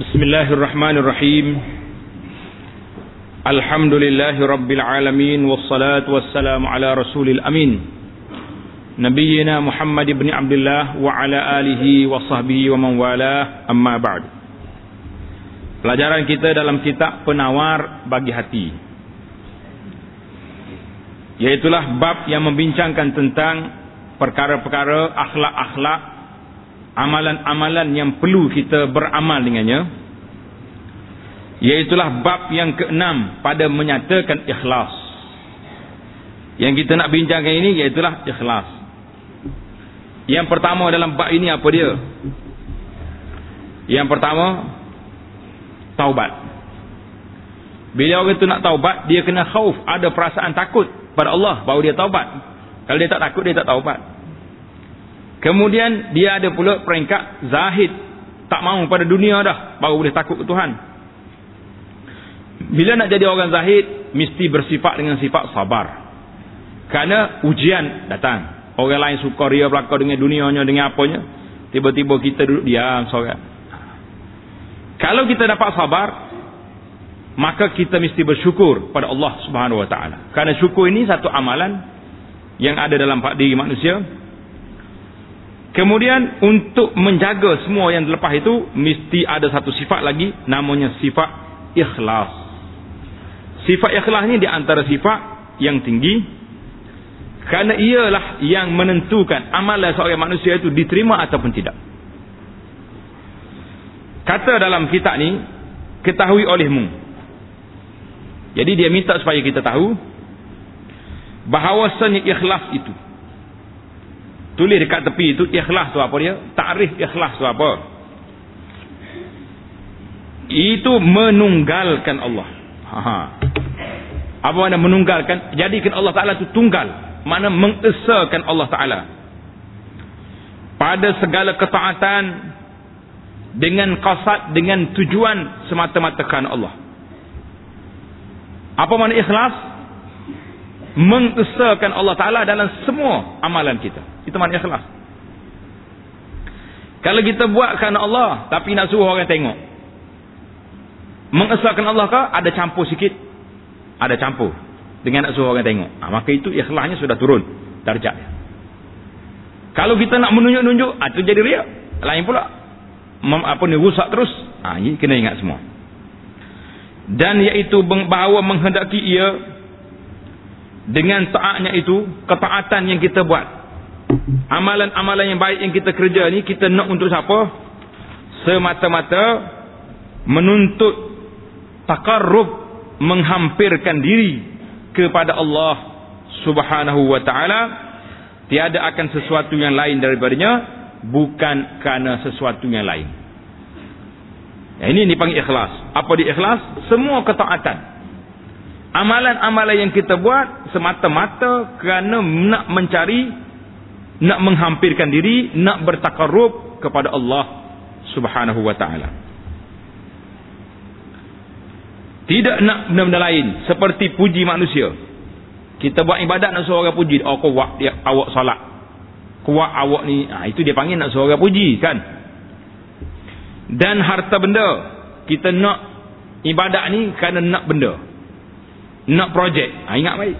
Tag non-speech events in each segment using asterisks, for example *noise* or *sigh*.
بسم الله الرحمن الرحيم الحمد لله رب العالمين والصلاة والسلام على رسول الأمين نبينا محمد بن عبد الله وعلى آله وصحبه ومن والاه أما بعد Pelajaran kita dalam kitab penawar bagi hati Iaitulah bab yang membincangkan tentang perkara-perkara akhlak-akhlak amalan-amalan yang perlu kita beramal dengannya Iaitulah bab yang keenam pada menyatakan ikhlas Yang kita nak bincangkan ini iaitulah ikhlas Yang pertama dalam bab ini apa dia? Yang pertama taubat. Bila orang itu nak taubat, dia kena khauf, ada perasaan takut pada Allah baru dia taubat. Kalau dia tak takut, dia tak taubat. Kemudian dia ada pula peringkat zahid, tak mahu pada dunia dah, baru boleh takut ke Tuhan. Bila nak jadi orang zahid, mesti bersifat dengan sifat sabar. Kerana ujian datang. Orang lain suka ria belakang dengan dunianya, dengan apanya. Tiba-tiba kita duduk diam seorang. Kalau kita dapat sabar, maka kita mesti bersyukur pada Allah Subhanahu wa taala. Karena syukur ini satu amalan yang ada dalam diri manusia. Kemudian untuk menjaga semua yang lepas itu mesti ada satu sifat lagi namanya sifat ikhlas. Sifat ikhlas ini di antara sifat yang tinggi kerana ialah yang menentukan amalan seorang manusia itu diterima ataupun tidak. Kata dalam kitab ni ketahui olehmu. Jadi dia minta supaya kita tahu bahawasanya ikhlas itu. Tulis dekat tepi itu ikhlas tu apa dia? Takrif ikhlas tu apa? Itu menunggalkan Allah. Ha. Apa makna menunggalkan? Jadikan Allah Taala itu tunggal. Mana mengesakan Allah Taala. Pada segala ketaatan dengan qasad dengan tujuan semata-mata kerana Allah. Apa makna ikhlas? Mengesahkan Allah Taala dalam semua amalan kita. Itu makna ikhlas. Kalau kita buat kerana Allah tapi nak suruh orang tengok. Mengesahkan Allah ke ada campur sikit. Ada campur dengan nak suruh orang tengok. Ha, maka itu ikhlasnya sudah turun darjatnya. Kalau kita nak menunjuk-nunjuk, itu ha, jadi riak. Lain pula mem, apa ni rusak terus ha, ini kena ingat semua dan iaitu bahawa menghendaki ia dengan taatnya itu ketaatan yang kita buat amalan-amalan yang baik yang kita kerja ni kita nak untuk siapa semata-mata menuntut takarrub menghampirkan diri kepada Allah subhanahu wa ta'ala tiada akan sesuatu yang lain daripadanya bukan kerana sesuatu yang lain. Ini dipanggil ikhlas. Apa di ikhlas? Semua ketaatan. Amalan-amalan yang kita buat semata-mata kerana nak mencari, nak menghampirkan diri, nak bertakarrub kepada Allah Subhanahu wa taala. Tidak nak benda-benda lain seperti puji manusia. Kita buat ibadat nak orang puji, oh kau buat dia awak solat. Kuat awak ni. Ha, itu dia panggil nak suara puji kan? Dan harta benda. Kita nak ibadat ni kerana nak benda nak projek. Ha, ingat? Baik.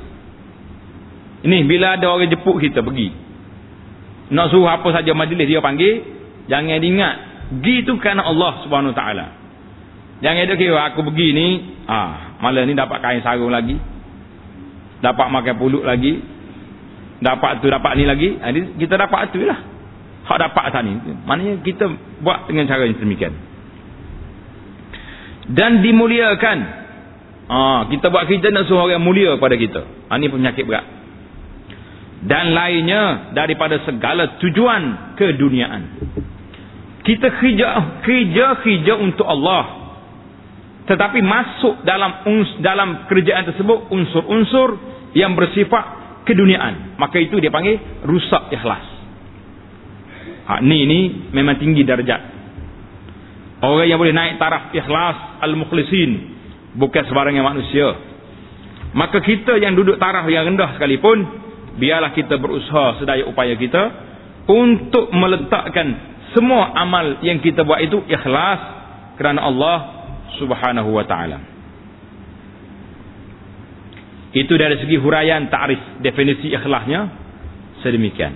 Ini bila ada orang jepuk kita pergi. Nak suruh apa saja majlis dia panggil jangan ingat. Pergi tu kerana Allah subhanahu ta'ala. Jangan ada kira aku pergi ni ah, malam ni dapat kain sarung lagi. Dapat makan pulut lagi. Dapat tu dapat ni lagi. Ha, kita dapat tu lah. Hak dapat atas ni. Maknanya kita buat dengan cara yang demikian. Dan dimuliakan ha, kita buat kerja nak suruh orang mulia pada kita. Ha, ni penyakit berat. Dan lainnya daripada segala tujuan keduniaan. Kita kerja kerja kerja untuk Allah. Tetapi masuk dalam uns, dalam kerjaan tersebut unsur-unsur yang bersifat keduniaan. Maka itu dia panggil rusak ikhlas. Ha, ni ni memang tinggi darjat. Orang yang boleh naik taraf ikhlas al-mukhlisin bukan sebarangnya manusia maka kita yang duduk taraf yang rendah sekalipun biarlah kita berusaha sedaya upaya kita untuk meletakkan semua amal yang kita buat itu ikhlas kerana Allah Subhanahu wa taala. Itu dari segi huraian ta'rif definisi ikhlasnya sedemikian.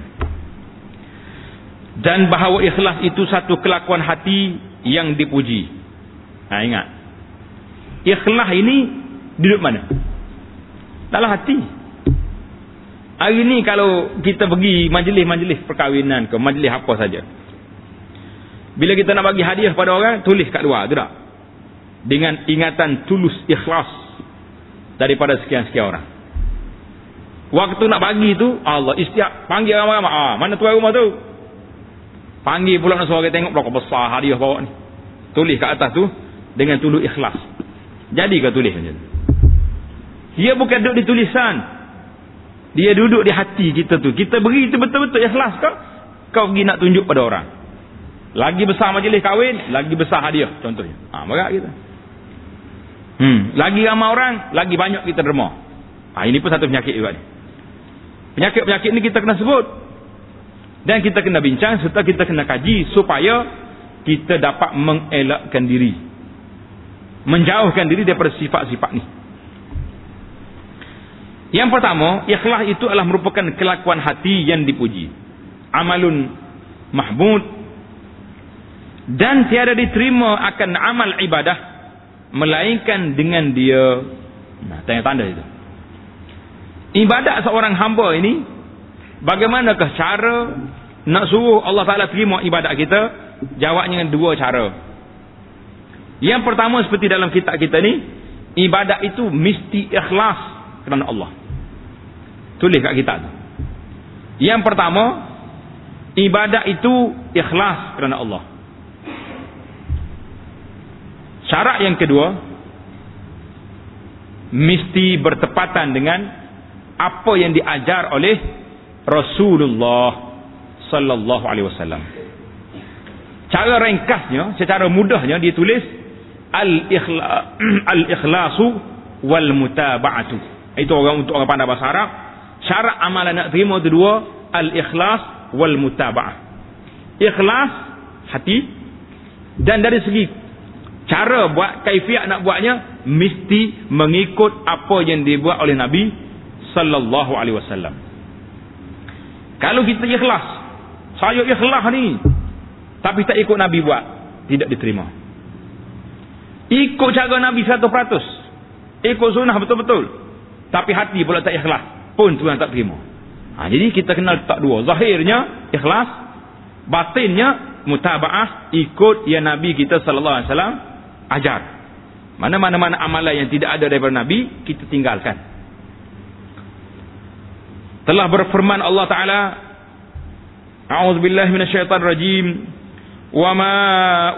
Dan bahawa ikhlas itu satu kelakuan hati yang dipuji. Ha, ingat. Ikhlas ini duduk mana? Dalam hati. Hari ni kalau kita pergi majlis-majlis perkahwinan ke majlis apa saja. Bila kita nak bagi hadiah pada orang, tulis kat luar, tak? Dengan ingatan tulus ikhlas daripada sekian-sekian orang. Waktu nak bagi tu, Allah istiak panggil ramai-ramai. Ah, mana tuan rumah tu? Panggil pula nak suara tengok berapa besar hadiah bawa ni. Tulis kat atas tu dengan tulus ikhlas. Jadi ke tulis macam tu? Dia bukan duduk di tulisan. Dia duduk di hati kita tu. Kita beri itu betul-betul ikhlas kau. Kau pergi nak tunjuk pada orang. Lagi besar majlis kahwin, lagi besar hadiah contohnya. Ha, berat kita. Hmm, lagi ramai orang, lagi banyak kita derma. Ha, ini pun satu penyakit juga ni. Penyakit-penyakit ni kita kena sebut. Dan kita kena bincang serta kita kena kaji supaya kita dapat mengelakkan diri. Menjauhkan diri daripada sifat-sifat ni. Yang pertama, ikhlas itu adalah merupakan kelakuan hati yang dipuji. Amalun mahmud. Dan tiada diterima akan amal ibadah melainkan dengan dia. Nah tanya tanda itu. Ibadat seorang hamba ini bagaimanakah cara nak suruh Allah Taala terima ibadat kita? Jawabnya dengan dua cara yang pertama seperti dalam kitab kita ni ibadat itu mesti ikhlas kerana Allah. Tulis kat kitab tu. Yang pertama ibadat itu ikhlas kerana Allah. Syarat yang kedua mesti bertepatan dengan apa yang diajar oleh Rasulullah sallallahu alaihi wasallam. Cara ringkasnya, secara mudahnya dia tulis *clears throat* al-ikhlasu wal mutaba'atu. Itu orang untuk orang pandai bahasa Arab. Syarat amalan nak terima itu dua, al-ikhlas wal mutaba'ah. Ikhlas hati dan dari segi cara buat kaifiat nak buatnya mesti mengikut apa yang dibuat oleh Nabi sallallahu alaihi wasallam. Kalau kita ikhlas, saya ikhlas ni tapi tak ikut Nabi buat, tidak diterima. Ikut cara Nabi 100%. Ikut sunnah betul-betul. Tapi hati pula tak ikhlas, pun Tuhan tak terima. Ha, jadi kita kenal tak dua. Zahirnya ikhlas, batinnya mutabaah ikut yang Nabi kita sallallahu alaihi wasallam ajar. Mana-mana mana amalan yang tidak ada daripada Nabi, kita tinggalkan. Telah berfirman Allah Ta'ala, A'udzubillah minasyaitan rajim, وَمَا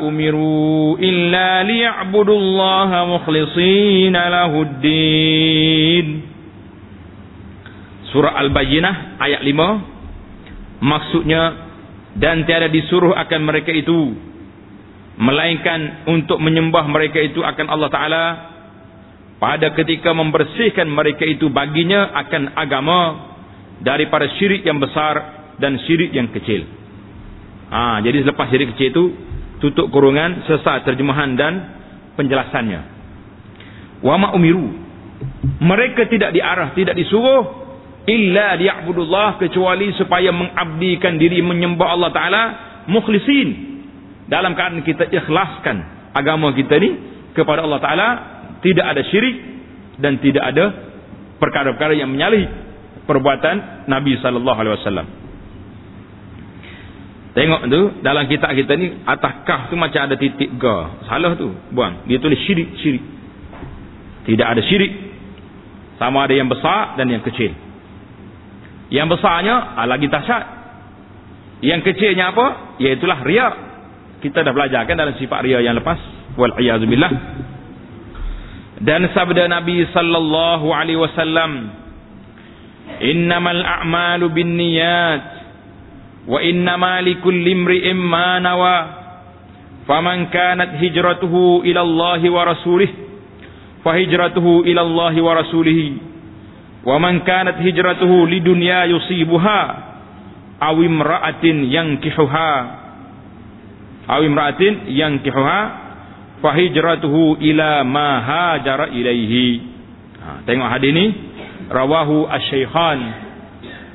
أُمِرُوا إِلَّا لِيَعْبُدُوا اللَّهَ مُخْلِصِينَ لَهُ الدِّينَ Surah Al-Bayyinah ayat 5 Maksudnya Dan tiada disuruh akan mereka itu melainkan untuk menyembah mereka itu akan Allah Taala pada ketika membersihkan mereka itu baginya akan agama daripada syirik yang besar dan syirik yang kecil. Ha, jadi selepas syirik kecil itu tutup kurungan sesat terjemahan dan penjelasannya. Wa ma umiru. Mereka tidak diarah, tidak disuruh illa liya'budullah kecuali supaya mengabdikan diri menyembah Allah Taala mukhlisin dalam keadaan kita ikhlaskan agama kita ni kepada Allah Ta'ala tidak ada syirik dan tidak ada perkara-perkara yang menyalahi perbuatan Nabi Sallallahu Alaihi Wasallam. Tengok tu dalam kitab kita ni atas kah tu macam ada titik ga. Salah tu. Buang. Dia tulis syirik, syirik. Tidak ada syirik. Sama ada yang besar dan yang kecil. Yang besarnya ah, lagi dahsyat. Yang kecilnya apa? Iaitulah riak. Kita dah belajar kan dalam sifat ria yang lepas. Wal billah. Dan sabda Nabi sallallahu alaihi wasallam, "Innamal a'malu binniyat wa innama likulli imri'in ma nawa." Faman kanat hijratuhu ila Allah wa rasulih fahijratuhu ila Allah wa rasulih wa man kanat hijratuhu lidunya yusibuha aw imra'atin yankihuha aw imra'atin yang kihuha fa hijratuhu ila ma hajara ilaihi ha, tengok hadis ni. rawahu asy-syaikhan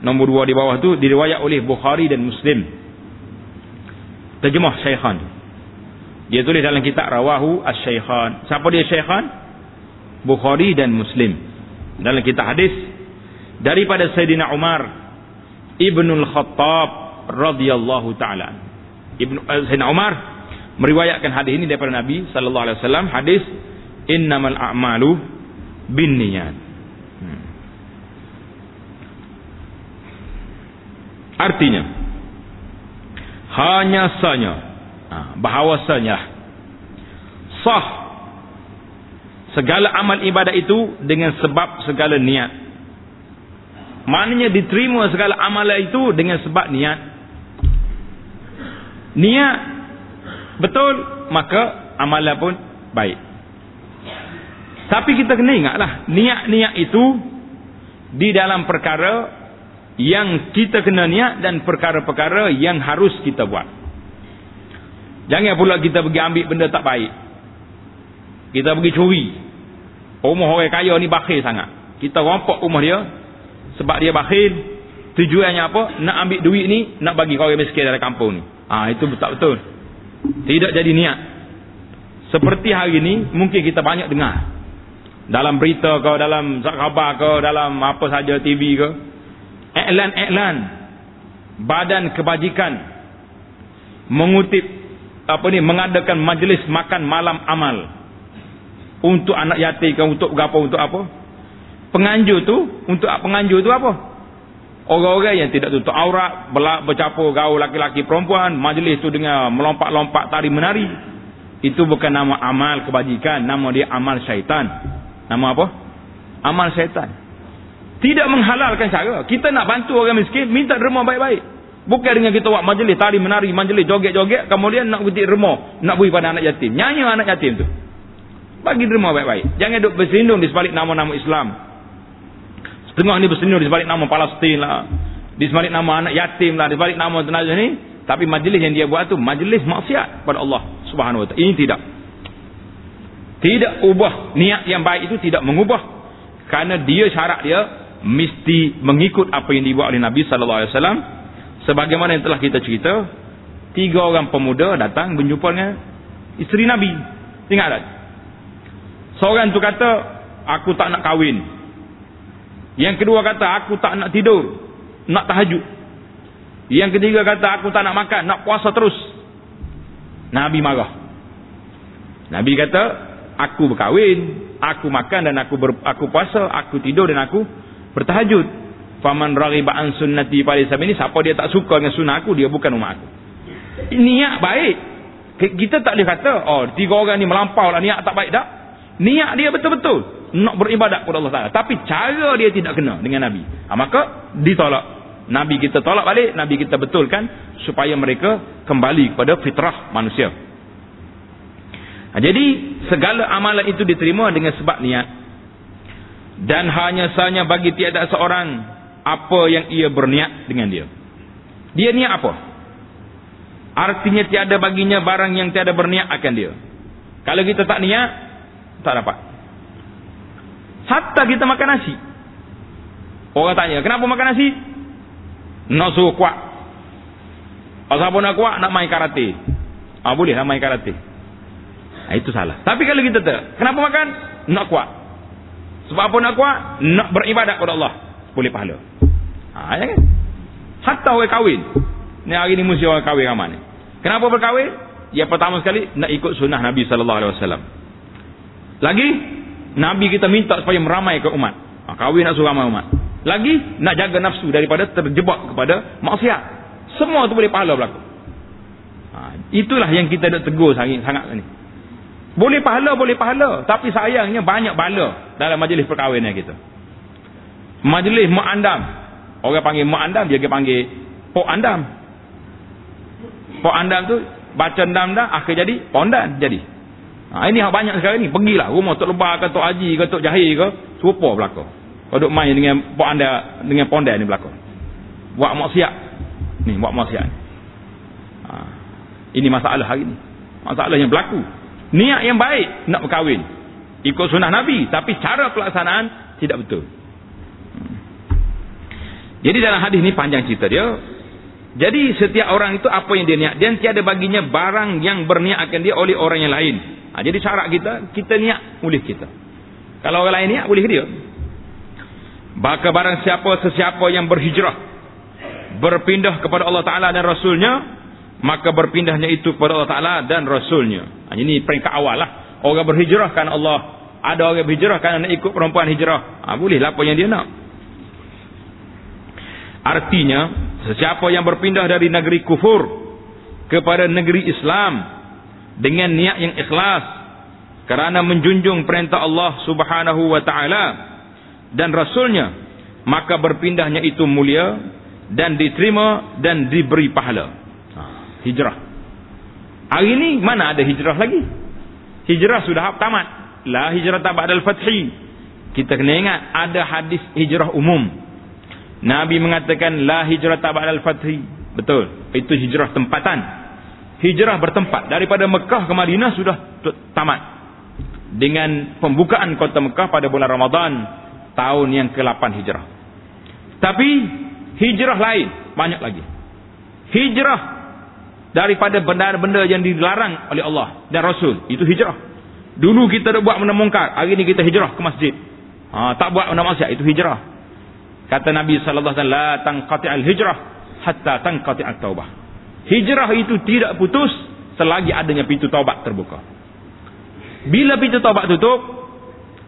nombor dua di bawah tu diriwayat oleh Bukhari dan Muslim. Terjemah syaikhan dia tulis dalam kitab rawahu asy-syaikhan siapa dia syaikhan Bukhari dan Muslim. Dalam kitab hadis daripada Sayyidina Umar Ibnul Khattab radhiyallahu taala Ibnu uh, Sayyidina Umar meriwayatkan hadis ini daripada Nabi sallallahu alaihi wasallam. Hadis innamal a'malu binniyat artinya hanya saja ha, bahawasanya sah segala amal ibadat itu dengan sebab segala niat. Maknanya diterima segala amalan itu dengan sebab niat. Niat betul maka amalan pun baik. Tapi kita kena ingatlah niat-niat itu di dalam perkara yang kita kena niat dan perkara-perkara yang harus kita buat. Jangan pula kita pergi ambil benda tak baik. Kita pergi curi. Rumah orang kaya ni bakhil sangat. Kita rompak rumah dia sebab dia bakhil. Tujuannya apa? Nak ambil duit ni nak bagi orang miskin dalam kampung ni. Ah ha, itu betul-betul tidak jadi niat. Seperti hari ini mungkin kita banyak dengar. Dalam berita ke, dalam khabar ke, dalam apa saja TV ke. Iklan-iklan. Badan kebajikan. Mengutip, apa ni, mengadakan majlis makan malam amal. Untuk anak yatim untuk apa, untuk apa. Penganjur tu, untuk penganjur tu apa? Orang-orang yang tidak tutup aurat, bercampur gaul laki-laki perempuan, majlis itu dengan melompat-lompat tari menari. Itu bukan nama amal kebajikan, nama dia amal syaitan. Nama apa? Amal syaitan. Tidak menghalalkan cara. Kita nak bantu orang miskin, minta derma baik-baik. Bukan dengan kita buat majlis tari menari, majlis joget-joget, kemudian nak butik derma, nak beri pada anak yatim. Nyanyi anak yatim tu. Bagi derma baik-baik. Jangan duduk bersindung di sebalik nama-nama Islam. Setengah ni bersenyum di sebalik nama Palestin lah. Di sebalik nama anak yatim lah. Di sebalik nama tenaga ni. Tapi majlis yang dia buat tu majlis maksiat pada Allah subhanahu wa ta'ala. Ini tidak. Tidak ubah. Niat yang baik itu tidak mengubah. Kerana dia syarat dia mesti mengikut apa yang dibuat oleh Nabi SAW. Sebagaimana yang telah kita cerita. Tiga orang pemuda datang berjumpa dengan isteri Nabi. Ingat tak? Seorang tu kata, aku tak nak kahwin. Yang kedua kata aku tak nak tidur, nak tahajud. Yang ketiga kata aku tak nak makan, nak puasa terus. Nabi marah. Nabi kata aku berkahwin, aku makan dan aku ber, aku puasa, aku tidur dan aku bertahajud. Faman raghiba an sunnati pada ini siapa dia tak suka dengan sunnah aku dia bukan umat aku. Niat baik. Kita tak boleh kata oh tiga orang ni melampau lah niat tak baik tak? Niat dia betul-betul nak beribadat kepada Allah Taala tapi cara dia tidak kena dengan nabi ha, maka ditolak nabi kita tolak balik nabi kita betulkan supaya mereka kembali kepada fitrah manusia ha, jadi segala amalan itu diterima dengan sebab niat dan hanya sahaja bagi tiada seorang apa yang ia berniat dengan dia dia niat apa artinya tiada baginya barang yang tiada berniat akan dia kalau kita tak niat tak dapat Hatta kita makan nasi. Orang tanya, kenapa makan nasi? Nak kuat. Pasal apa nak kuat? Nak main karate. Ah boleh lah main karate. Ah, itu salah. Tapi kalau kita tak, kenapa makan? Nak kuat. Sebab apa nak kuat? Nak beribadat kepada Allah. Boleh pahala. Ah, ya kan? Hatta orang kahwin. Ni hari ni mesti orang kahwin ramai ni. Kenapa berkahwin? Yang pertama sekali nak ikut sunnah Nabi wasallam. Lagi Nabi kita minta supaya meramai ke umat. Ha, kahwin nak suruh ramai umat. Lagi nak jaga nafsu daripada terjebak kepada maksiat. Semua tu boleh pahala berlaku. Ha, itulah yang kita nak tegur sangat, sangat ni. Boleh pahala, boleh pahala. Tapi sayangnya banyak bala dalam majlis perkahwinan kita. Majlis mak andam. Orang panggil mak andam, dia panggil pok andam. Pok andam tu baca andam dah, akhir jadi pondan jadi. Ha, ini hak banyak sekarang ni. Pergilah rumah Tok Lebah ke Tok Haji ke Tok Jahir ke. Serupa belakang. Kau duduk main dengan pok anda, dengan pondai ni belakang. Buat maksiat. Ni, buat maksiat. Ha, ini masalah hari ni. Masalah yang berlaku. Niat yang baik nak berkahwin. Ikut sunnah Nabi. Tapi cara pelaksanaan tidak betul. Jadi dalam hadis ni panjang cerita dia. Jadi setiap orang itu apa yang dia niat. Dan tiada baginya barang yang berniat akan dia oleh orang yang lain. Ha, jadi syarat kita, kita niat boleh kita. Kalau orang lain niat boleh dia. Maka barang siapa sesiapa yang berhijrah. Berpindah kepada Allah Ta'ala dan Rasulnya. Maka berpindahnya itu kepada Allah Ta'ala dan Rasulnya. Ha, ini peringkat awal lah. Orang berhijrah kan Allah. Ada orang berhijrah kan nak ikut perempuan hijrah. Ha, bolehlah apa yang dia nak. Artinya, sesiapa yang berpindah dari negeri kufur kepada negeri Islam dengan niat yang ikhlas kerana menjunjung perintah Allah Subhanahu wa taala dan rasulnya, maka berpindahnya itu mulia dan diterima dan diberi pahala. Hijrah. Hari ini mana ada hijrah lagi? Hijrah sudah tamat. La hijrah ba'dal fathi. Kita kena ingat ada hadis hijrah umum. Nabi mengatakan la hijrah ba'dal fathi. Betul. Itu hijrah tempatan. Hijrah bertempat daripada Mekah ke Madinah sudah tamat. Dengan pembukaan kota Mekah pada bulan Ramadan tahun yang ke-8 hijrah. Tapi hijrah lain banyak lagi. Hijrah daripada benda-benda yang dilarang oleh Allah dan Rasul itu hijrah. Dulu kita dah buat benda mungkar, hari ini kita hijrah ke masjid. Ha, tak buat benda maksiat itu hijrah. Kata Nabi wasallam, "La tanqati'al hijrah hatta tanqati'at taubah." Hijrah itu tidak putus selagi adanya pintu taubat terbuka. Bila pintu taubat tutup,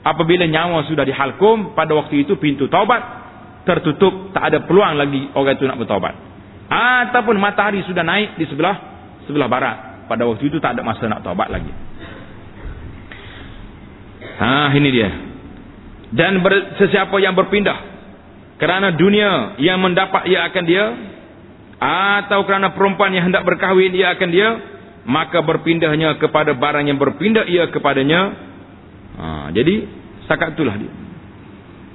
apabila nyawa sudah dihalkum, pada waktu itu pintu taubat tertutup, tak ada peluang lagi orang itu nak bertaubat. Ataupun matahari sudah naik di sebelah sebelah barat, pada waktu itu tak ada masa nak taubat lagi. Ha, ini dia. Dan ber, sesiapa yang berpindah kerana dunia yang mendapat ia akan dia atau kerana perempuan yang hendak berkahwin ia akan dia maka berpindahnya kepada barang yang berpindah ia kepadanya ha, jadi setakat itulah dia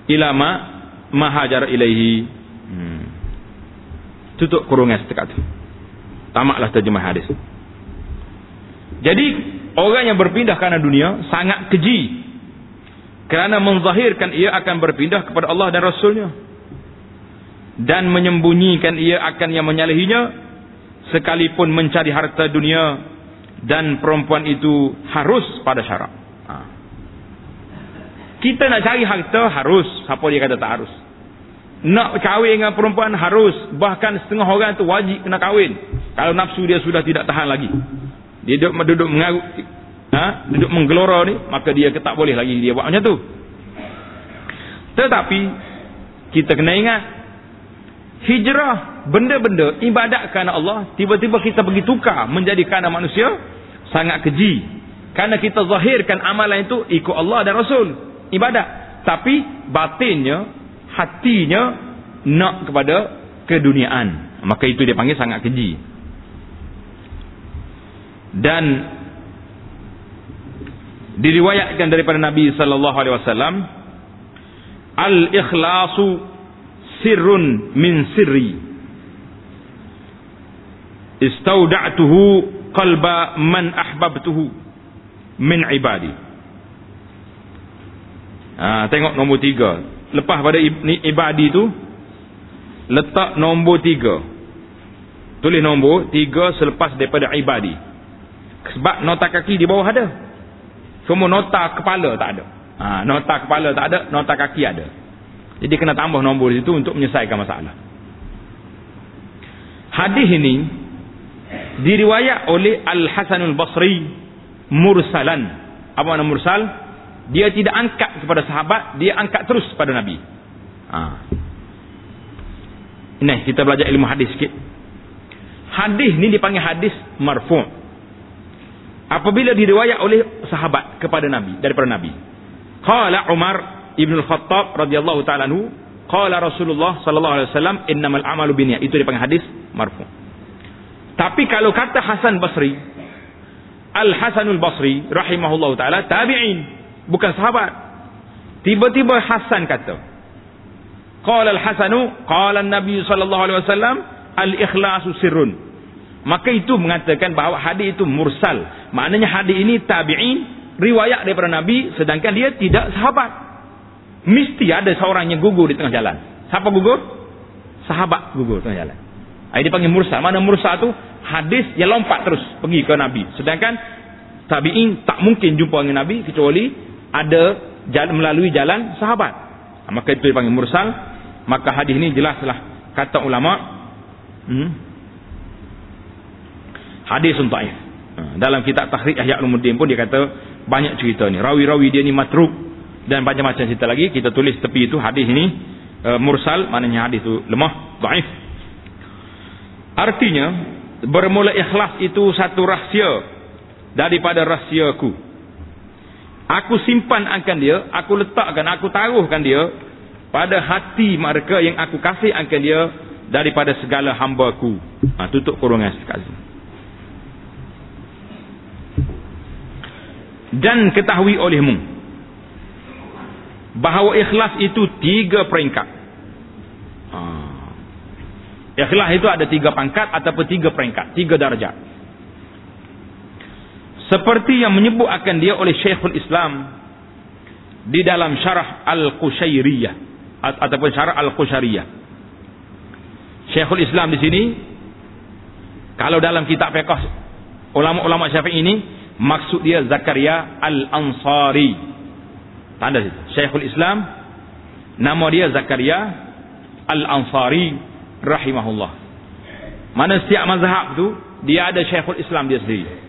ilama mahajar ilaihi. Tutup kurungan setakat itu tamaklah terjemah hadis. Jadi orang yang berpindah kerana dunia sangat keji. Kerana menzahirkan ia akan berpindah kepada Allah dan Rasulnya. Dan menyembunyikan ia akan yang menyalahinya sekalipun mencari harta dunia dan perempuan itu harus pada syarat ha. kita nak cari harta harus. Siapa dia kata tak harus nak kahwin dengan perempuan harus bahkan setengah orang tu wajib kena kahwin. Kalau nafsu dia sudah tidak tahan lagi. Dia duduk, duduk mengarut ha? duduk menggelora ni maka dia tak boleh lagi dia buat macam tu. Tetapi kita kena ingat hijrah benda-benda ibadat kerana Allah tiba-tiba kita pergi tukar menjadi kerana manusia sangat keji. Kerana kita zahirkan amalan itu ikut Allah dan Rasul. Ibadat. Tapi batinnya hatinya nak kepada keduniaan. Maka itu dia panggil sangat keji. Dan diriwayatkan daripada Nabi sallallahu alaihi wasallam al ikhlasu sirrun min sirri. Istauda'tuhu qalba man ahbabtuhu min ibadi. Ha, tengok nombor tiga lepas pada ibadi tu letak nombor tiga tulis nombor tiga selepas daripada ibadi sebab nota kaki di bawah ada semua nota kepala tak ada ha, nota kepala tak ada nota kaki ada jadi kena tambah nombor itu untuk menyelesaikan masalah. Hadis ini diriwayat oleh Al Hasanul Basri mursalan. Apa makna mursal? Dia tidak angkat kepada sahabat, dia angkat terus pada Nabi. Ha. Ini kita belajar ilmu hadis sikit. Hadis ni dipanggil hadis marfu'. Apabila diriwayat oleh sahabat kepada Nabi daripada Nabi. Qala Umar Ibn Al-Khattab radhiyallahu taala anhu qala Rasulullah sallallahu alaihi wasallam innamal a'malu binniyat itu dipanggil hadis marfu tapi kalau kata Hasan Basri Al Hasanul Basri rahimahullahu taala tabi'in bukan sahabat tiba-tiba Hasan kata qala Al Hasanu qala Nabi sallallahu alaihi wasallam al ikhlasu sirrun Maka itu mengatakan bahawa hadis itu mursal. Maknanya hadis ini tabi'in riwayat daripada Nabi sedangkan dia tidak sahabat. Mesti ada seorang yang gugur di tengah jalan. Siapa gugur? Sahabat gugur di tengah jalan. Ini dipanggil mursal. Mana mursal itu? Hadis yang lompat terus pergi ke Nabi. Sedangkan tabi'in tak mungkin jumpa dengan Nabi kecuali ada jalan, melalui jalan sahabat. Maka itu dipanggil mursal. Maka hadis ini jelaslah kata ulama. Hmm, hadis dhaif. Ha, dalam kitab Tahrik Yahya Ulumuddin pun dia kata banyak cerita ni. Rawi-rawi dia ni matruk dan macam-macam cerita lagi. Kita tulis tepi itu hadis ini uh, mursal maknanya hadis itu lemah, dhaif. Artinya bermula ikhlas itu satu rahsia daripada rahsiaku. Aku simpan akan dia, aku letakkan, aku taruhkan dia pada hati mereka yang aku kasih akan dia daripada segala hamba-Ku. Ha, tutup kurungan sekali. dan ketahui olehmu bahawa ikhlas itu tiga peringkat ha. ikhlas itu ada tiga pangkat ataupun tiga peringkat tiga darjah seperti yang menyebut akan dia oleh Syekhul Islam di dalam syarah Al-Qushairiyah ataupun syarah Al-Qushariyah Syekhul Islam di sini kalau dalam kitab fiqh ulama-ulama Syafi'i ini maksud dia Zakaria Al-Ansari. Tanda situ. Syekhul Islam nama dia Zakaria Al-Ansari rahimahullah. Mana setiap mazhab tu dia ada Syekhul Islam dia sendiri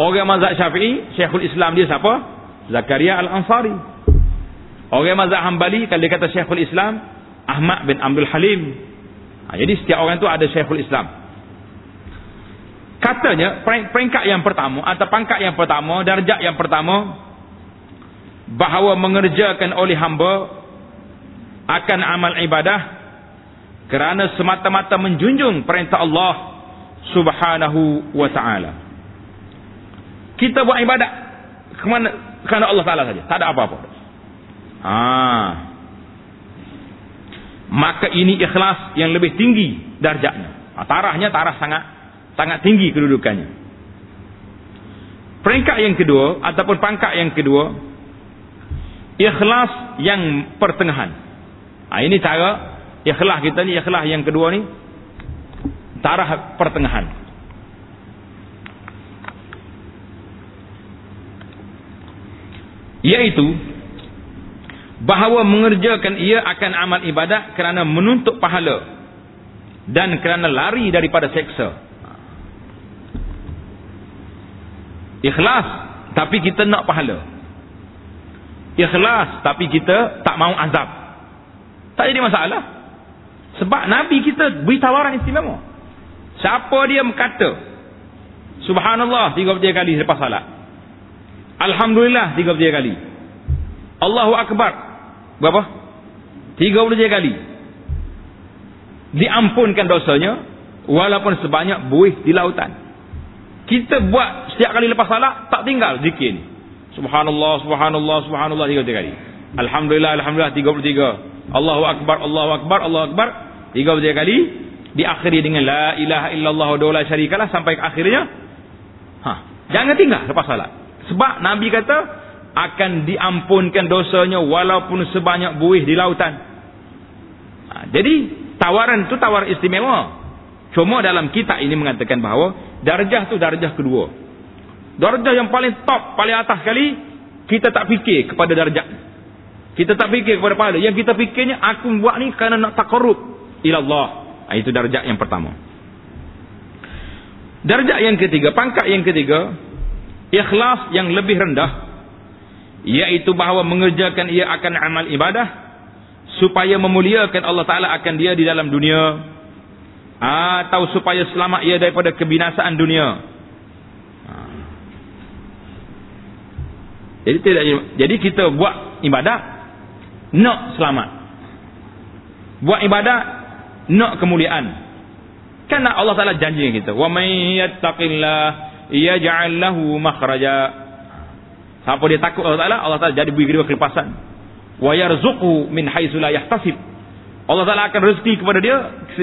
orang mazhab Syafi'i Syekhul Islam dia siapa? Zakaria Al-Ansari. Orang mazhab Hambali kalau dia kata Syekhul Islam Ahmad bin Abdul Halim. Ha, jadi setiap orang tu ada Syekhul Islam. Katanya peringkat yang pertama atau pangkat yang pertama, darjat yang pertama bahawa mengerjakan oleh hamba akan amal ibadah kerana semata-mata menjunjung perintah Allah Subhanahu wa taala. Kita buat ibadat ke mana kerana Allah Taala saja, tak ada apa-apa. Ah. Maka ini ikhlas yang lebih tinggi darjatnya. Ah, tarahnya tarah sangat sangat tinggi kedudukannya. Peringkat yang kedua ataupun pangkat yang kedua ikhlas yang pertengahan. Ha, ini cara ikhlas kita ni ikhlas yang kedua ni taraf pertengahan. Yaitu bahawa mengerjakan ia akan amal ibadat kerana menuntut pahala dan kerana lari daripada seksa. Ikhlas tapi kita nak pahala. Ikhlas tapi kita tak mau azab. Tak jadi masalah. Sebab Nabi kita beri tawaran istimewa. Siapa dia berkata Subhanallah 33 kali selepas salat. Alhamdulillah 33 kali. Allahu Akbar. Berapa? 33 kali. Diampunkan dosanya walaupun sebanyak buih di lautan. Kita buat setiap kali lepas salat tak tinggal zikir ni. Subhanallah, subhanallah, subhanallah tiga kali. Alhamdulillah, alhamdulillah 33. Allahu akbar, Allahu akbar, Allahu akbar 33 kali diakhiri dengan la ilaha illallah wa la syarikalah sampai akhirnya. Ha, jangan tinggal lepas salat. Sebab Nabi kata akan diampunkan dosanya walaupun sebanyak buih di lautan. Ha, jadi tawaran itu tawaran istimewa. Cuma dalam kitab ini mengatakan bahawa darjah tu darjah kedua. Darjah yang paling top paling atas sekali kita tak fikir kepada darjah. Kita tak fikir kepada pahala. Yang kita fikirnya aku buat ni kerana nak takarub ilallah. Ha, itu darjah yang pertama. Darjah yang ketiga pangkat yang ketiga ikhlas yang lebih rendah iaitu bahawa mengerjakan ia akan amal ibadah supaya memuliakan Allah Ta'ala akan dia di dalam dunia atau supaya selamat ia daripada kebinasaan dunia. Ha. Jadi tidak jadi kita buat ibadat nak selamat. Buat ibadat nak kemuliaan. Kan Allah Taala janji kita, "Wa may yattaqillah yaj'al lahu makhraja." Siapa dia takut Allah Taala, Allah Taala jadi beri dia kelepasan. Wa yarzuqhu min haitsu la yahtasib. Allah Ta'ala akan rezeki kepada dia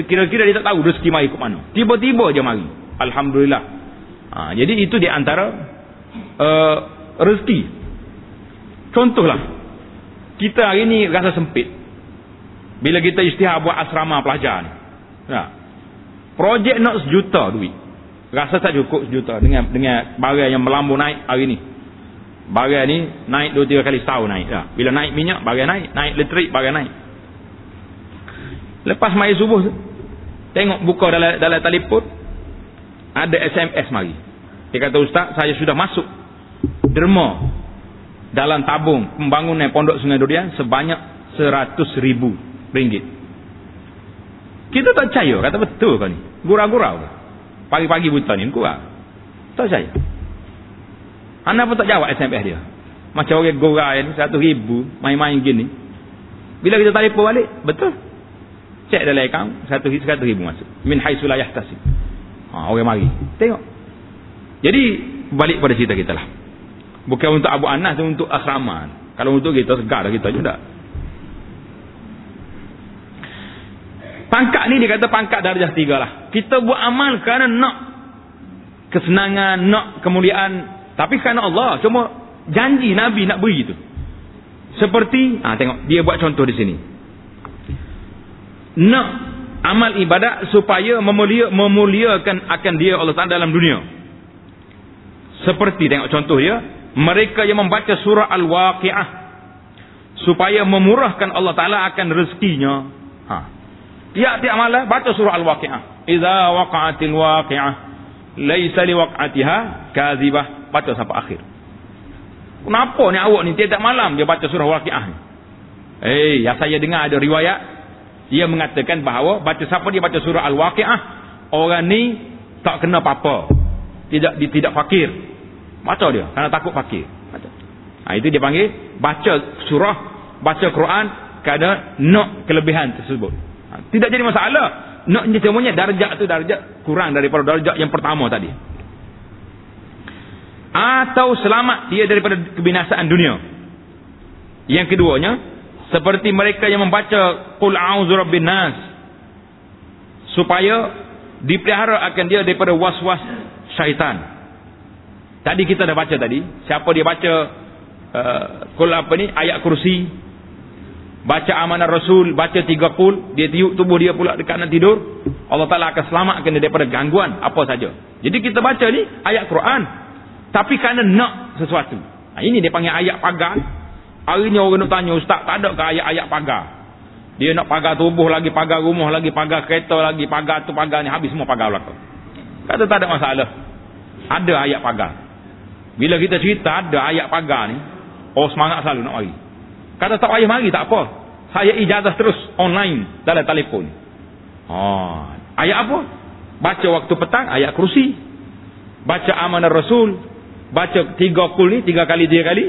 Kira-kira dia tak tahu rezeki mari ke mana Tiba-tiba je mari Alhamdulillah. Ha, jadi itu di antara uh, rezeki. Contohlah. Kita hari ni rasa sempit. Bila kita istihar buat asrama pelajar ni. Ya. Projek nak sejuta duit. Rasa tak cukup sejuta dengan dengan barang yang melambung naik hari ni. Barang ni naik 2 3 kali setahun naik. Ya. Bila naik minyak barang naik, naik elektrik barang naik. Lepas mai subuh tengok buka dalam dalam telefon ada SMS mari. Dia kata ustaz, saya sudah masuk derma dalam tabung pembangunan pondok Sungai Durian sebanyak 100 ribu ringgit. Kita tak percaya, kata betul kau ni. Gurau-gurau. Pagi-pagi buta ni, kurang. Tak percaya. Anda pun tak jawab SMS dia. Macam orang gurau ni, 100 ribu, main-main gini. Bila kita telefon balik, betul. Cek dalam akaun, 100 ribu masuk. Min haisulah yahtasi. Ha, orang mari. Tengok. Jadi, balik pada cerita kita lah. Bukan untuk Abu Anas, untuk asrama. Kalau untuk kita, segar kita juga. Pangkat ni dia kata pangkat darjah tiga lah. Kita buat amal kerana nak kesenangan, nak kemuliaan. Tapi kerana Allah. Cuma janji Nabi nak beri itu. Seperti, ha, tengok dia buat contoh di sini. Nak amal ibadat supaya memulia, memuliakan akan dia Allah Taala dalam dunia. Seperti tengok contoh dia, mereka yang membaca surah Al-Waqiah supaya memurahkan Allah Taala akan rezekinya. Tiap-tiap malam baca surah Al-Waqi'ah. Iza waqa'atil waqi'ah. Laisa liwaq'atiha kazibah. Baca sampai akhir. Kenapa ni awak ni tiap-tiap malam dia baca surah Waqi'ah ni? Eh, yang saya dengar ada riwayat. Dia mengatakan bahawa baca siapa dia baca surah Al-Waqi'ah. Orang ni tak kena apa-apa. Tidak dia tidak fakir. Baca dia. Kerana takut fakir. Baca. Ha, itu dia panggil baca surah. Baca Quran. Kerana nak kelebihan tersebut. Tidak jadi masalah. Nak semuanya darjat tu darjat kurang daripada darjat yang pertama tadi. Atau selamat dia daripada kebinasaan dunia. Yang keduanya seperti mereka yang membaca qul a'udzu rabbin nas supaya dipelihara akan dia daripada was-was syaitan. Tadi kita dah baca tadi, siapa dia baca uh, qul apa ni ayat kursi baca amanah rasul baca tiga kul dia tiup tubuh dia pula dekat nak tidur Allah Ta'ala akan selamatkan dia daripada gangguan apa saja. Jadi kita baca ni ayat Quran tapi kerana nak sesuatu. Ha, ini dia panggil ayat pagar. Hari ni orang nak tanya ustaz tak ada ke ayat-ayat pagar? Dia nak pagar tubuh lagi pagar rumah lagi pagar kereta lagi pagar tu pagar ni. Habis semua pagar belakang kata tak ada masalah. Ada ayat pagar. Bila kita cerita ada ayat pagar ni oh semangat selalu nak mari Kata tak payah mari tak apa. Saya ijazah terus online dalam telefon. Oh, ayat apa? Baca waktu petang ayat kursi. Baca amanah Rasul. Baca tiga kul ni tiga kali tiga kali.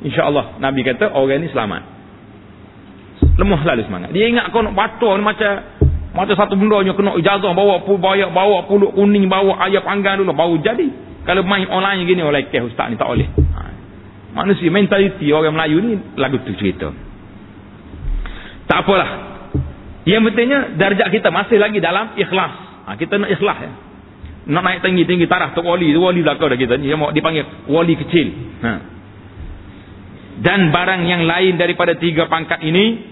InsyaAllah Nabi kata orang ni selamat. Lemah lalu semangat. Dia ingat kau nak baca ni macam macam satu benda yang kena ijazah bawa bawa bawa puluk kuning bawa ayat panggang dulu baru jadi. Kalau main online gini oleh keh ustaz ni tak boleh. Ha. Manusia mentaliti orang Melayu ni lagu tu cerita. Tak apalah. Yang pentingnya darjat kita masih lagi dalam ikhlas. Ha, kita nak ikhlas ya. Nak naik tinggi-tinggi taraf tu wali, tu wali belakang dah kita ni. Mau dipanggil wali kecil. Ha. Dan barang yang lain daripada tiga pangkat ini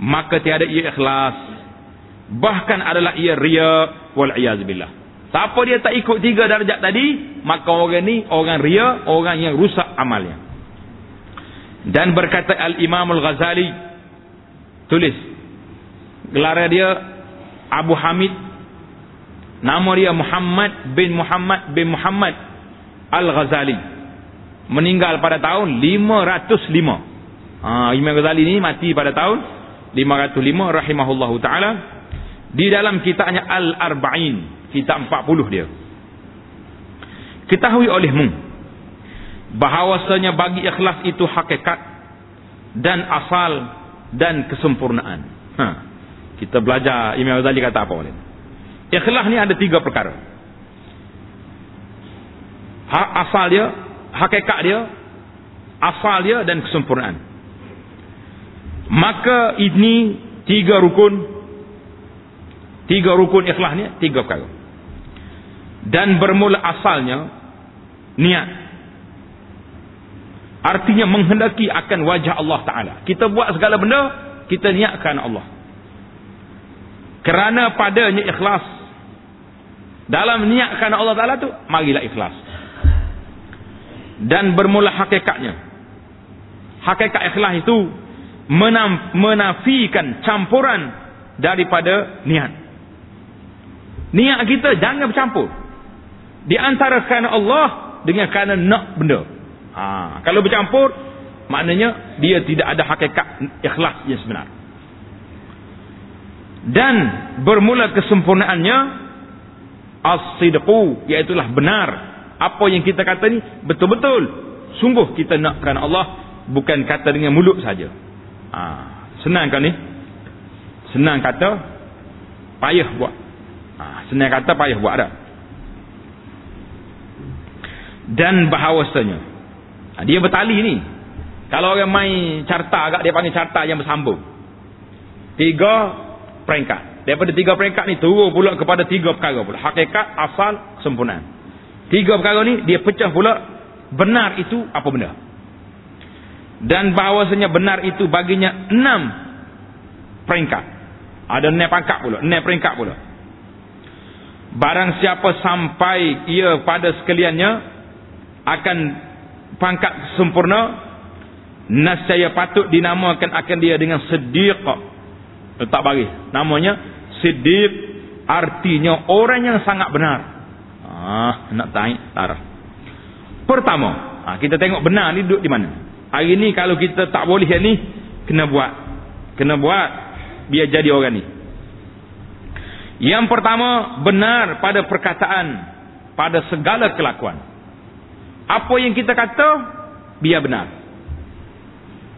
maka tiada ia ikhlas. Bahkan adalah ia ria wal billah. Siapa dia tak ikut tiga darjat tadi, maka orang ni orang ria, orang yang rusak amalnya. Dan berkata Al-Imam Al-Ghazali tulis gelar dia Abu Hamid nama dia Muhammad bin Muhammad bin Muhammad Al-Ghazali. Meninggal pada tahun 505 ha, Imam Ghazali ni mati pada tahun 505 rahimahullahu ta'ala. Di dalam kitabnya Al-Arba'in kitab 40 dia. Ketahui olehmu bahawasanya bagi ikhlas itu hakikat dan asal dan kesempurnaan. Ha. Kita belajar Imam Ghazali kata apa ni? Ikhlas ni ada tiga perkara. Ha, asal dia, hakikat dia, asal dia dan kesempurnaan. Maka ini tiga rukun tiga rukun ikhlas ni tiga perkara. dan bermula asalnya niat artinya menghendaki akan wajah Allah Ta'ala. Kita buat segala benda kita niatkan Allah. Kerana padanya ikhlas. Dalam niatkan Allah Ta'ala tu marilah ikhlas. Dan bermula hakikatnya. Hakikat ikhlas itu menafikan campuran daripada niat. Niat kita jangan bercampur. Di antara kerana Allah dengan kerana nak benda. Ha, kalau bercampur, maknanya dia tidak ada hakikat ikhlas yang sebenar. Dan bermula kesempurnaannya as-sidqu, iaitu benar. Apa yang kita kata ni betul-betul. Sungguh kita nak kerana Allah, bukan kata dengan mulut saja. Ha, senang kan ni? Senang kata, payah buat. Ha, senang kata, payah buat dah dan bahawasanya ha, dia bertali ni. Kalau orang main carta agak dia panggil carta yang bersambung. Tiga peringkat. Daripada tiga peringkat ni turun pula kepada tiga perkara pula. Hakikat asal kesempurnaan. Tiga perkara ni dia pecah pula benar itu apa benda. Dan bahawasanya benar itu baginya enam peringkat. Ada enam pangkat pula enam peringkat pula. Barang siapa sampai ia pada sekaliannya akan pangkat sempurna nascaya patut dinamakan akan dia dengan siddiq. Tak bagi namanya siddiq artinya orang yang sangat benar. Ah nak tanya tarah pertama ah, kita tengok benar ni duduk di mana. Hari ni kalau kita tak boleh yang ni kena buat. Kena buat biar jadi orang ni. Yang pertama benar pada perkataan pada segala kelakuan apa yang kita kata biar benar.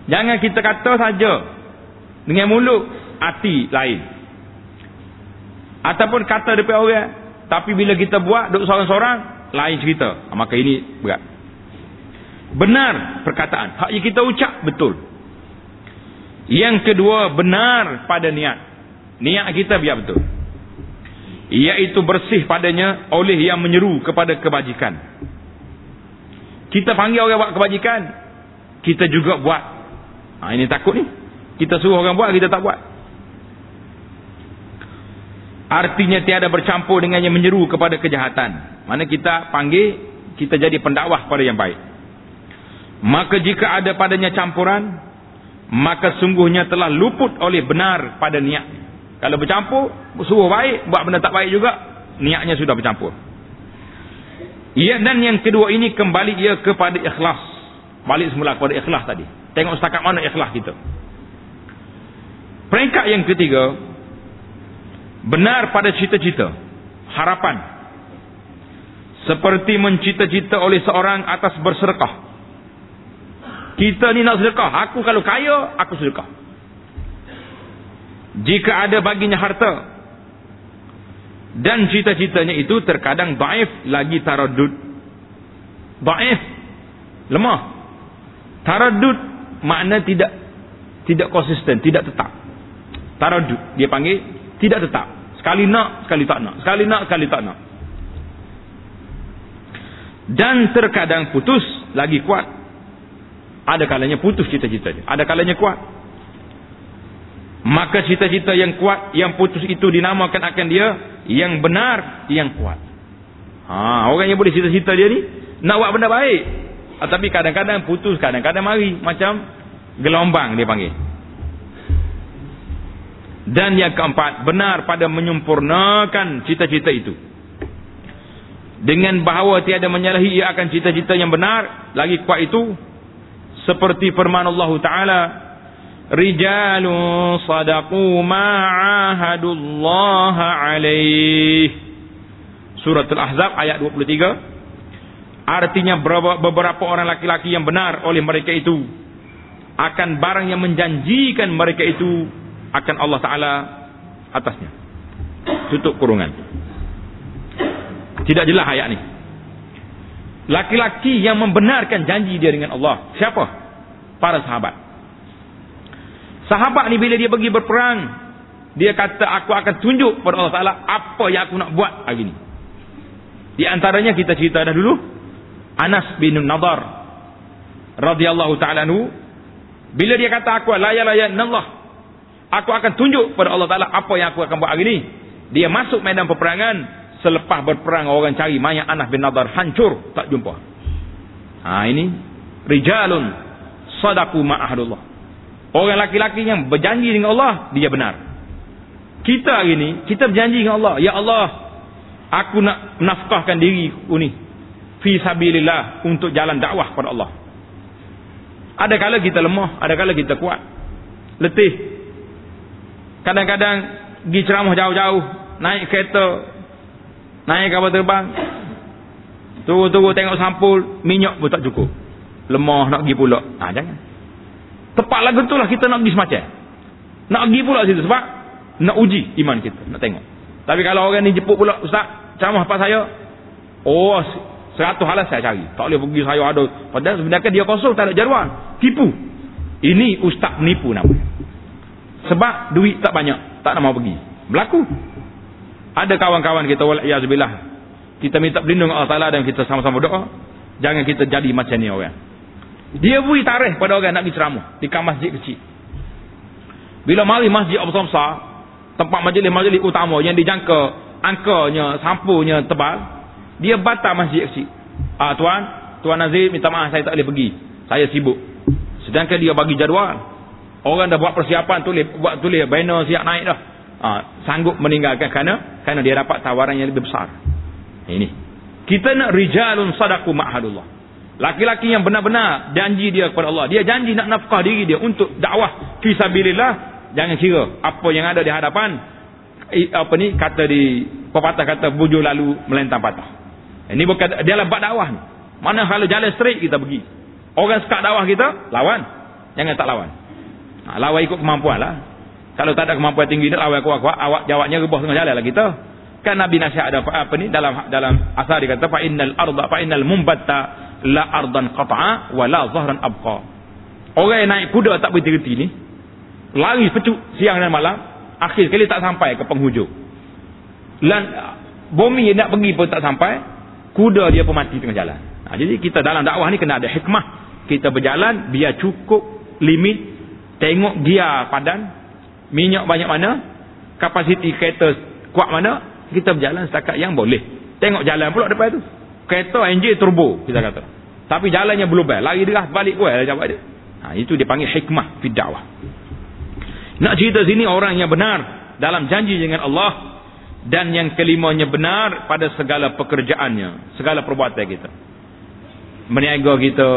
Jangan kita kata saja dengan mulut hati lain. Ataupun kata depan orang tapi bila kita buat duduk seorang-seorang lain cerita. Ah, maka ini berat. Benar perkataan. Hak yang kita ucap betul. Yang kedua benar pada niat. Niat kita biar betul. Iaitu bersih padanya oleh yang menyeru kepada kebajikan kita panggil orang buat kebajikan. Kita juga buat. Ha, ini takut ni. Kita suruh orang buat, kita tak buat. Artinya tiada bercampur dengan yang menyeru kepada kejahatan. Mana kita panggil, kita jadi pendakwah pada yang baik. Maka jika ada padanya campuran, maka sungguhnya telah luput oleh benar pada niat. Kalau bercampur, suruh baik, buat benda tak baik juga, niatnya sudah bercampur. Ya dan yang kedua ini kembali ia kepada ikhlas. Balik semula kepada ikhlas tadi. Tengok setakat mana ikhlas kita. Peringkat yang ketiga benar pada cita-cita, harapan. Seperti mencita-cita oleh seorang atas bersedekah. Kita ni nak sedekah, aku kalau kaya, aku sedekah. Jika ada baginya harta, dan cita-citanya itu terkadang daif lagi taradud daif. Lemah. Taradud makna tidak tidak konsisten tidak tetap. Taradud dia panggil tidak tetap. Sekali nak sekali tak nak. Sekali nak sekali tak nak. Dan terkadang putus lagi kuat. Ada kalanya putus cita-citanya. Ada kalanya kuat maka cita-cita yang kuat yang putus itu dinamakan akan dia yang benar yang kuat. Ha, orang yang boleh cita-cita dia ni nak buat benda baik. Ha, tapi kadang-kadang putus kadang-kadang mari. Macam gelombang dia panggil. Dan yang keempat benar pada menyempurnakan cita-cita itu. Dengan bahawa tiada menyalahi ia akan cita-cita yang benar. Lagi kuat itu seperti firman Allah Ta'ala rijalun sadaqu ma'ahadullaha alaih. Surat al-ahzab ayat 23 artinya beberapa orang laki-laki yang benar oleh mereka itu akan barang yang menjanjikan mereka itu akan Allah Ta'ala atasnya. Tutup kurungan. Tidak jelas ayat ni. Laki-laki yang membenarkan janji dia dengan Allah. Siapa? para sahabat Sahabat ni bila dia pergi berperang, dia kata aku akan tunjuk kepada Allah Taala apa yang aku nak buat hari ni. Di antaranya kita cerita dah dulu Anas bin Nadar radhiyallahu taala anhu bila dia kata aku la ilaha illallah aku akan tunjuk pada Allah taala apa yang aku akan buat hari ini dia masuk medan peperangan. Selepas berperang orang cari mayat Anas bin Nadar hancur tak jumpa. Ha ini rijalun sadaqu ma'ahdullah orang laki-laki yang berjanji dengan Allah dia benar. Kita hari ini kita berjanji dengan Allah ya Allah aku nak nafkahkan diri aku ni fi sabilillah untuk jalan dakwah kepada Allah. Ada kala kita lemah ada kala kita kuat letih. Kadang-kadang pergi ceramah jauh-jauh naik kereta naik kapal terbang tunggu-tunggu tengok sampul minyak pun tak cukup. Lemah nak pergi pula. Ha, jangan tepat lagu tu lah kita nak pergi semacam. Nak pergi pula situ sebab nak uji iman kita nak tengok. Tapi kalau orang ni jemput pula ustaz ceramah apa saya. Oh seratus halas saya cari. Tak boleh pergi saya ada. Padahal sebenarnya dia kosong tak ada jadual tipu. Ini ustaz penipu nama sebab duit tak banyak tak nak mau pergi. Berlaku. Ada kawan-kawan kita wala'iyazubillah kita minta berlindung Allah Ta'ala dan kita sama-sama doa jangan kita jadi macam ni orang dia beri tarikh pada orang nak pergi ceramah di masjid kecil. Bila mari masjid Abu Samsa tempat majlis-majlis utama yang dijangka angkanya sampurnya tebal dia batal masjid kecil. Ah tuan tuan Nazir minta maaf saya tak boleh pergi. Saya sibuk. Sedangkan dia bagi jadual. Orang dah buat persiapan tulis buat tulis banner siap naik dah. Ah sanggup meninggalkan kerana kerana dia dapat tawaran yang lebih besar. Ini. Kita nak rijalun sadaqu ma'hadullah laki-laki yang benar-benar janji dia kepada Allah. Dia janji nak nafkah diri dia untuk dakwah. Fisabilillah jangan kira apa yang ada di hadapan. Apa ni kata di pepatah kata bujur lalu melentang patah. Ini bukan dia lah buat dakwah ni. Mana kalau jalan straight kita pergi. Orang sekat dakwah kita lawan. Jangan tak lawan. Ha, lawan ikut kemampuan lah. Kalau tak ada kemampuan tinggi dia lawan kuat-kuat awak jawabnya rebah tengah jalan lah kita. Kan Nabi nasihat ada apa ni dalam dalam asal dia kata fa innal arda fa innal mumbatta la ardan qata'a wa la zahran abqa. Orang yang naik kuda tak berhenti ni lari pecuk siang dan malam akhir sekali tak sampai ke penghujung. Dan bumi nak pergi pun tak sampai kuda dia pun mati tengah jalan. Ha, jadi kita dalam dakwah ni kena ada hikmah. Kita berjalan biar cukup limit tengok dia padan minyak banyak mana kapasiti kereta kuat mana kita berjalan setakat yang boleh. Tengok jalan pula depan tu kereta enjin turbo kita kata. Tapi jalannya belum bel lari derah balik kuat jawab dia. Ha, itu dipanggil hikmah fi dakwah nak cerita sini orang yang benar dalam janji dengan Allah dan yang kelimanya benar pada segala pekerjaannya, segala perbuatan kita. Meniaga kita,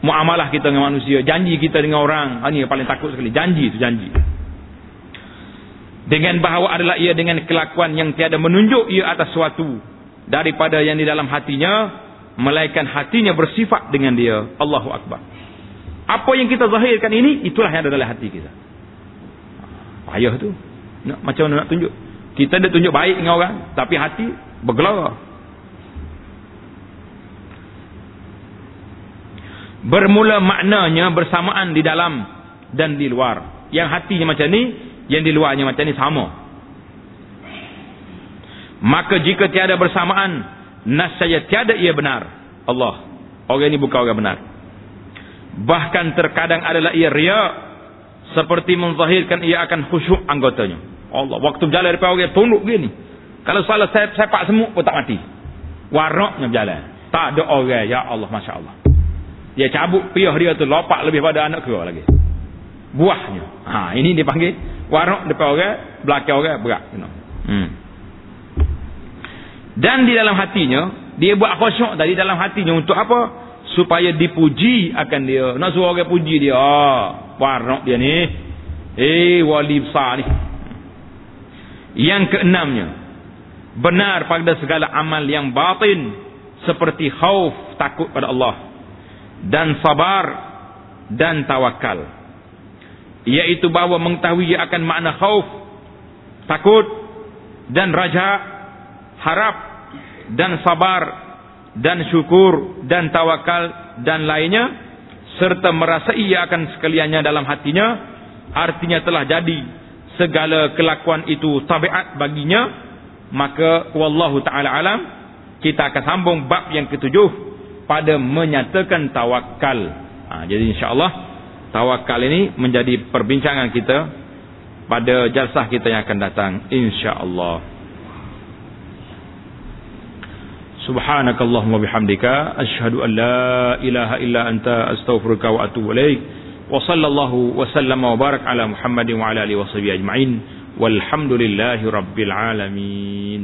muamalah kita dengan manusia, janji kita dengan orang, ini yang paling takut sekali, janji itu janji. Dengan bahawa adalah ia dengan kelakuan yang tiada menunjuk ia atas suatu daripada yang di dalam hatinya, melainkan hatinya bersifat dengan dia. Allahu Akbar. Apa yang kita zahirkan ini, itulah yang ada dalam hati kita. Payah tu. Nak, macam mana nak tunjuk? Kita dah tunjuk baik dengan orang. Tapi hati bergelara. Bermula maknanya bersamaan di dalam dan di luar. Yang hatinya macam ni, yang di luarnya macam ni sama. Maka jika tiada bersamaan, nasaya tiada ia benar. Allah. Orang ini bukan orang benar. Bahkan terkadang adalah ia riak seperti menzahirkan ia akan khusyuk anggotanya. Allah, waktu berjalan daripada orang tunduk gini. Kalau salah saya sepak semut pun tak mati. Waraknya berjalan. Tak ada orang, ya Allah, Masya Allah. Dia cabut piyah dia tu lopak lebih pada anak kera lagi. Buahnya. Ha, ini dipanggil warak depan orang, belakang orang berat. You know. hmm. Dan di dalam hatinya, dia buat khusyuk tadi dalam hatinya untuk apa? supaya dipuji akan dia. Nak suruh orang puji dia. Ah warak dia ni. Eh wali besar ni. Yang keenamnya benar pada segala amal yang batin seperti khauf takut pada Allah. Dan sabar dan tawakal. Iaitu bahawa mengetahui akan makna khauf takut dan raja harap dan sabar dan syukur dan tawakal dan lainnya serta merasa ia akan sekaliannya dalam hatinya artinya telah jadi segala kelakuan itu tabiat baginya maka wallahu taala alam kita akan sambung bab yang ketujuh pada menyatakan tawakal. Ha, jadi insya-Allah tawakal ini menjadi perbincangan kita pada jalsah kita yang akan datang insya-Allah. Subhanakallahumma bihamdika asyhadu an la ilaha illa anta astaghfiruka wa atubu ilaik. Wa sallallahu wa sallama wa barak ala Muhammadin wa ala alihi wa sahbihi ajma'in. Walhamdulillahi rabbil alamin.